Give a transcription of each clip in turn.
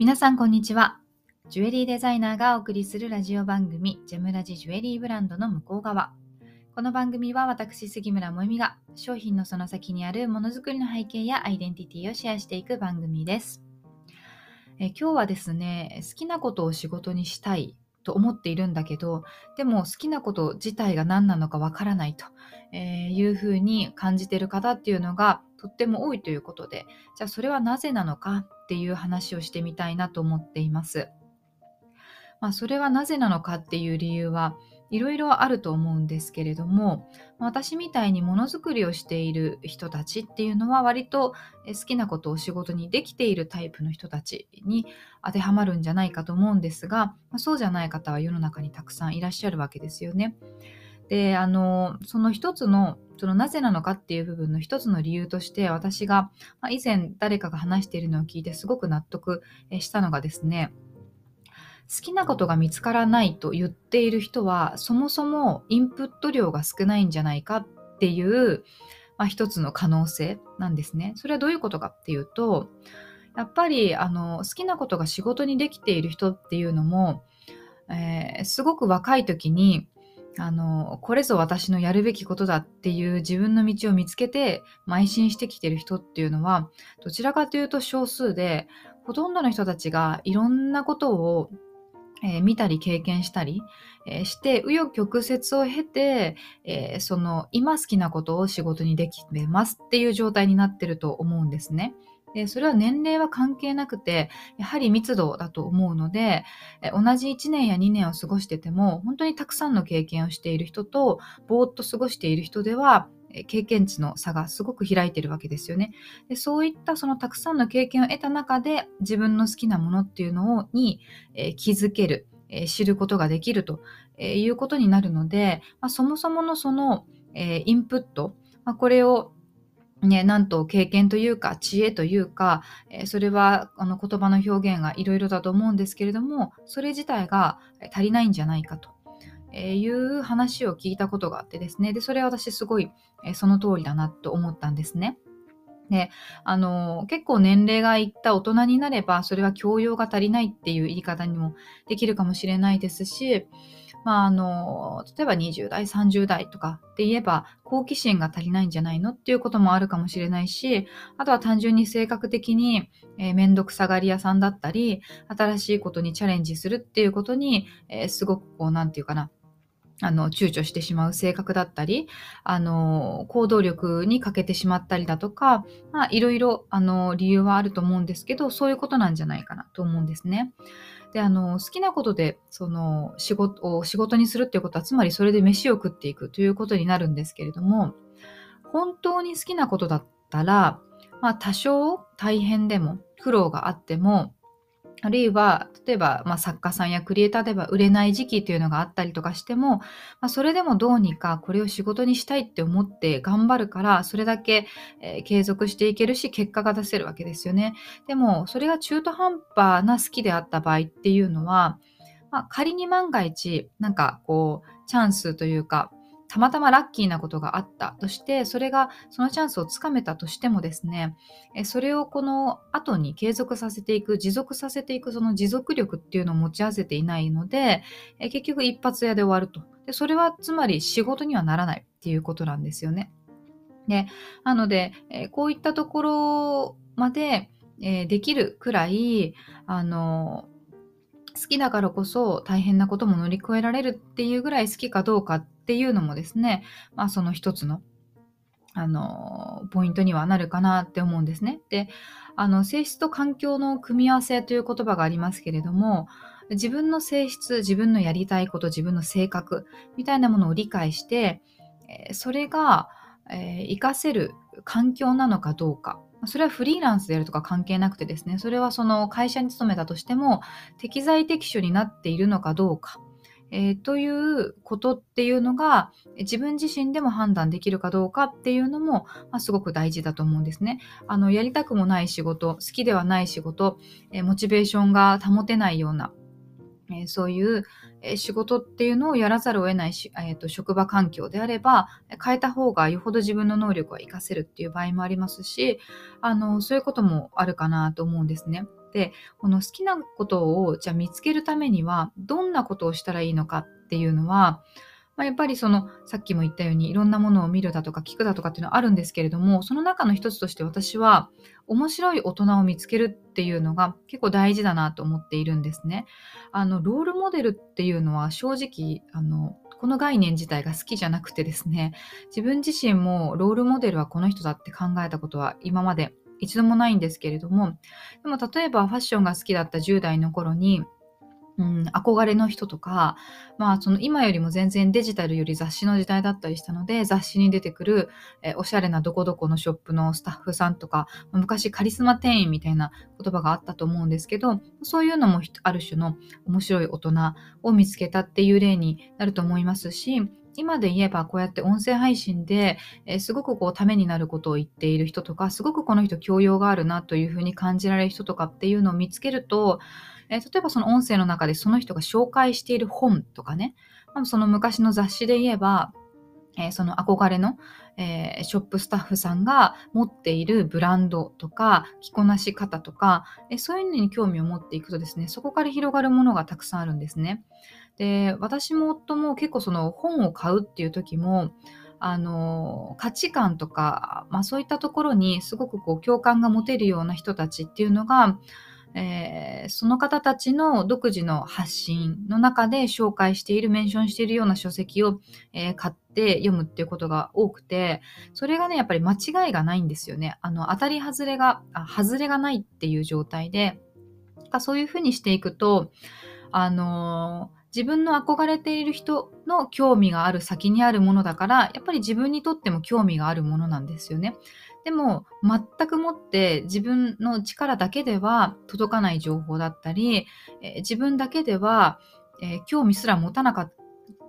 皆さんこんにちは。ジュエリーデザイナーがお送りするラジオ番組、ジェムラジジュエリーブランドの向こう側。この番組は私、杉村萌実が商品のその先にあるものづくりの背景やアイデンティティをシェアしていく番組です。え今日はですね、好きなことを仕事にしたいと思っているんだけど、でも好きなこと自体が何なのかわからないというふうに感じてる方っていうのがとっても多いということで、じゃあそれはなぜなのかっていう話をしてみたいなと思っています。まあ、それはなぜなのかっていう理由はいろいろあると思うんですけれども私みたいにものづくりをしている人たちっていうのは割と好きなことを仕事にできているタイプの人たちに当てはまるんじゃないかと思うんですがそうじゃない方は世の中にたくさんいらっしゃるわけですよね。であのその一つのそのなぜなのかっていう部分の一つの理由として私が、以前誰かが話しているのを聞いてすごく納得したのがですね好きなことが見つからないと言っている人はそもそもインプット量が少ないんじゃないかっていう、まあ、一つの可能性なんですね。それはどういうことかっていうとやっぱりあの好きなことが仕事にできている人っていうのも、えー、すごく若い時にあのこれぞ私のやるべきことだっていう自分の道を見つけて邁進してきてる人っていうのはどちらかというと少数でほとんどの人たちがいろんなことをえー、見たり経験したり、えー、して、紆余曲折を経て、えー、その今好きなことを仕事にできてますっていう状態になってると思うんですね。でそれは年齢は関係なくて、やはり密度だと思うので、え同じ1年や2年を過ごしてても、本当にたくさんの経験をしている人と、ぼーっと過ごしている人では、経験値の差がすごく開いてるわけですよね。でそういったそのたくさんの経験を得た中で自分の好きなものっていうのをに、え、気づける、え、知ることができるということになるので、まあ、そもそものその、え、インプット、まあ、これをね、なんと経験というか知恵というか、えそれはあの言葉の表現がいろいろだと思うんですけれどもそれ自体が足りないんじゃないかとえいう話を聞いたことがあってですね。で、それは私すごい、えその通りだなと思ったんですね。で、あの、結構年齢がいった大人になれば、それは教養が足りないっていう言い方にもできるかもしれないですし、まあ、あの、例えば20代、30代とかって言えば、好奇心が足りないんじゃないのっていうこともあるかもしれないし、あとは単純に性格的に、えー、めんどくさがり屋さんだったり、新しいことにチャレンジするっていうことに、えー、すごくこう、なんていうかな、あの、躊躇してしまう性格だったり、あの、行動力に欠けてしまったりだとか、まあ、いろいろ、あの、理由はあると思うんですけど、そういうことなんじゃないかなと思うんですね。で、あの、好きなことで、その、仕事を仕事にするっていうことは、つまりそれで飯を食っていくということになるんですけれども、本当に好きなことだったら、まあ、多少大変でも、苦労があっても、あるいは、例えば、まあ、作家さんやクリエイターでは売れない時期というのがあったりとかしても、まあ、それでもどうにかこれを仕事にしたいって思って頑張るから、それだけ、えー、継続していけるし、結果が出せるわけですよね。でも、それが中途半端な好きであった場合っていうのは、まあ、仮に万が一、なんかこう、チャンスというか、たまたまラッキーなことがあったとして、それがそのチャンスをつかめたとしてもですね、それをこの後に継続させていく、持続させていくその持続力っていうのを持ち合わせていないので、結局一発屋で終わると。でそれはつまり仕事にはならないっていうことなんですよね。でなので、こういったところまで、できるくらい、あの、好きだからこそ大変なことも乗り越えられるっていうぐらい好きかどうかっていうのもですね、まあその一つの、あの、ポイントにはなるかなって思うんですね。で、あの、性質と環境の組み合わせという言葉がありますけれども、自分の性質、自分のやりたいこと、自分の性格みたいなものを理解して、それが、えー、活かせる環境なのかどうかそれはフリーランスであるとか関係なくてですね、それはその会社に勤めたとしても、適材適所になっているのかどうか、えー、ということっていうのが、自分自身でも判断できるかどうかっていうのも、まあ、すごく大事だと思うんですね。あの、やりたくもない仕事、好きではない仕事、えー、モチベーションが保てないような、え、そういう、仕事っていうのをやらざるを得ないし、えーと、職場環境であれば変えた方がよほど自分の能力は活かせるっていう場合もありますしあのそういうこともあるかなと思うんですね。でこの好きなことをじゃあ見つけるためにはどんなことをしたらいいのかっていうのはまあ、やっぱりそのさっきも言ったようにいろんなものを見るだとか聞くだとかっていうのはあるんですけれどもその中の一つとして私は面白い大人を見つけるっていうのが結構大事だなと思っているんですね。あのロールモデルっていうのは正直あのこの概念自体が好きじゃなくてですね自分自身もロールモデルはこの人だって考えたことは今まで一度もないんですけれどもでも例えばファッションが好きだった10代の頃にうん、憧れの人とか、まあ、その今よりも全然デジタルより雑誌の時代だったりしたので、雑誌に出てくる、えおしゃれなどこどこのショップのスタッフさんとか、昔カリスマ店員みたいな言葉があったと思うんですけど、そういうのもある種の面白い大人を見つけたっていう例になると思いますし、今で言えばこうやって音声配信で、えー、すごくこうためになることを言っている人とか、すごくこの人教養があるなというふうに感じられる人とかっていうのを見つけると、えー、例えばその音声の中でその人が紹介している本とかね、その昔の雑誌で言えば、えー、その憧れの、え、ショップスタッフさんが持っているブランドとか着こなし方とか、え、そういうのに興味を持っていくとですねそこから広がるものがたくさんあるんですね。で私も夫も結構その本を買うっていう時もあの価値観とか、まあ、そういったところにすごくこう共感が持てるような人たちっていうのがえー、その方たちの独自の発信の中で紹介している、メンションしているような書籍を、えー、買って読むっていうことが多くて、それがね、やっぱり間違いがないんですよね。あの、当たり外れが、あ外れがないっていう状態で、そういうふうにしていくと、あのー自分の憧れている人の興味がある先にあるものだから、やっぱり自分にとっても興味があるものなんですよね。でも全くもって自分の力だけでは届かない情報だったり、え、自分だけでは、え、興味すら持たなかっ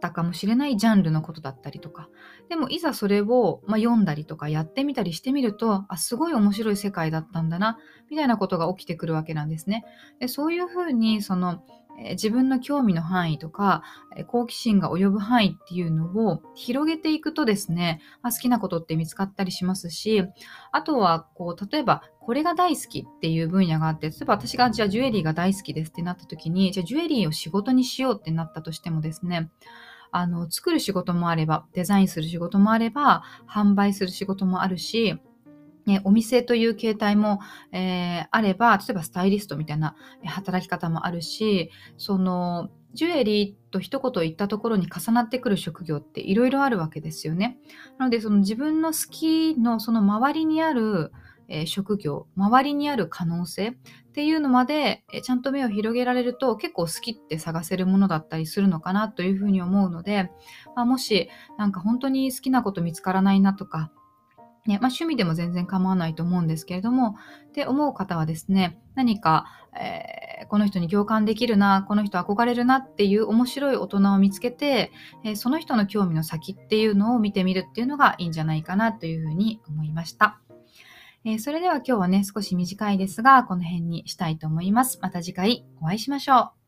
たかもしれないジャンルのことだったりとかでもいざそれを、まあ、読んだりとかやってみたりしてみるとあすごい面白い世界だったんだなみたいなことが起きてくるわけなんですね。でそういうふうにその自分の興味の範囲とか、好奇心が及ぶ範囲っていうのを広げていくとですね、ま好きなことって見つかったりしますし、あとは、こう、例えば、これが大好きっていう分野があって、例えば私がじゃあジュエリーが大好きですってなった時に、じゃあジュエリーを仕事にしようってなったとしてもですね、あの、作る仕事もあれば、デザインする仕事もあれば、販売する仕事もあるし、ね、お店という形態も、えー、あれば、例えばスタイリストみたいな働き方もあるし、その、ジュエリーと一言言ったところに重なってくる職業っていろいろあるわけですよね。なので、その自分の好きのその周りにある、えー、職業、周りにある可能性っていうのまで、えー、ちゃんと目を広げられると結構好きって探せるものだったりするのかなというふうに思うので、まあ、もしなんか本当に好きなこと見つからないなとか、ねまあ、趣味でも全然構わないと思うんですけれども、って思う方はですね、何か、えー、この人に共感できるな、この人憧れるなっていう面白い大人を見つけて、えー、その人の興味の先っていうのを見てみるっていうのがいいんじゃないかなというふうに思いました。えー、それでは今日はね、少し短いですが、この辺にしたいと思います。また次回お会いしましょう。